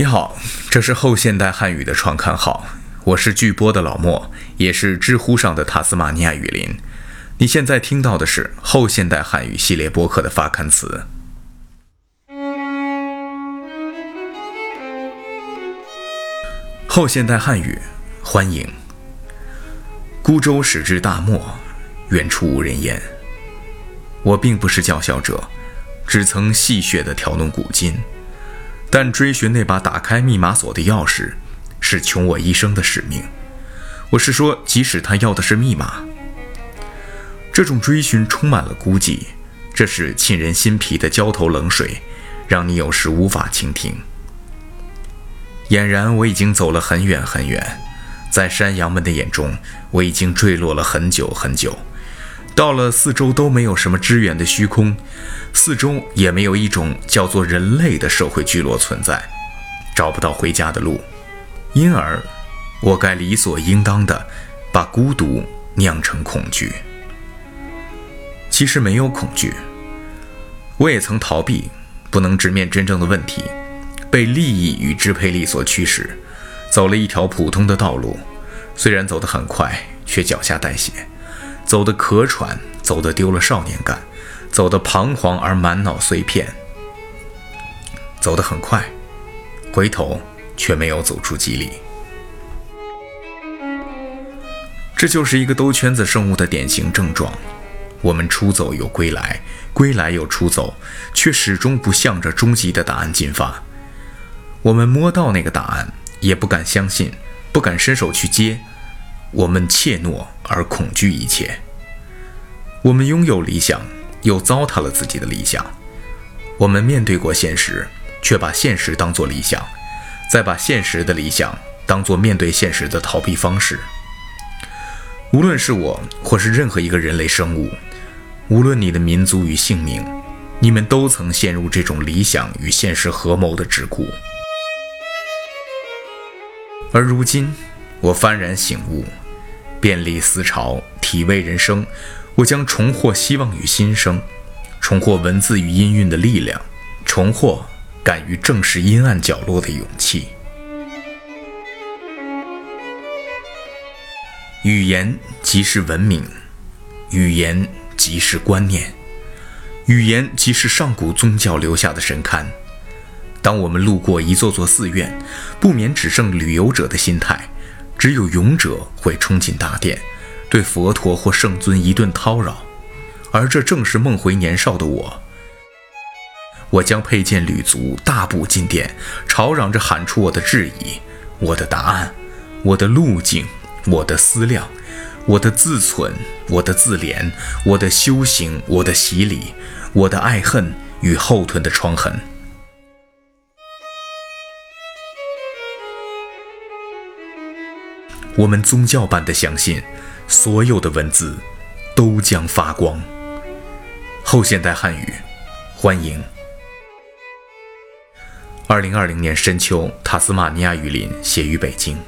你好，这是后现代汉语的创刊号，我是巨播的老莫，也是知乎上的塔斯马尼亚雨林。你现在听到的是后现代汉语系列播客的发刊词。后现代汉语，欢迎。孤舟驶至大漠，远处无人烟。我并不是叫嚣者，只曾戏谑地调弄古今。但追寻那把打开密码锁的钥匙，是穷我一生的使命。我是说，即使他要的是密码，这种追寻充满了孤寂，这是沁人心脾的浇头冷水，让你有时无法倾听。俨然我已经走了很远很远，在山羊们的眼中，我已经坠落了很久很久。到了四周都没有什么支援的虚空，四周也没有一种叫做人类的社会聚落存在，找不到回家的路，因而，我该理所应当的把孤独酿成恐惧。其实没有恐惧，我也曾逃避，不能直面真正的问题，被利益与支配力所驱使，走了一条普通的道路，虽然走得很快，却脚下带血。走得咳喘，走得丢了少年感，走得彷徨而满脑碎片，走得很快，回头却没有走出几里。这就是一个兜圈子生物的典型症状。我们出走又归来，归来又出走，却始终不向着终极的答案进发。我们摸到那个答案，也不敢相信，不敢伸手去接。我们怯懦而恐惧一切。我们拥有理想，又糟蹋了自己的理想。我们面对过现实，却把现实当作理想，再把现实的理想当作面对现实的逃避方式。无论是我，或是任何一个人类生物，无论你的民族与姓名，你们都曾陷入这种理想与现实合谋的桎梏。而如今，我幡然醒悟。遍历思潮，体味人生，我将重获希望与新生，重获文字与音韵的力量，重获敢于正视阴暗角落的勇气。语言即是文明，语言即是观念，语言即是上古宗教留下的神龛。当我们路过一座座寺院，不免只剩旅游者的心态。只有勇者会冲进大殿，对佛陀或圣尊一顿叨扰，而这正是梦回年少的我。我将佩剑履足，大步进殿，吵嚷着喊出我的质疑、我的答案、我的路径、我的思量、我的自存、我的自怜、我的修行、我的洗礼、我的爱恨与后臀的创痕。我们宗教般的相信，所有的文字都将发光。后现代汉语，欢迎。二零二零年深秋，塔斯马尼亚雨林写于北京。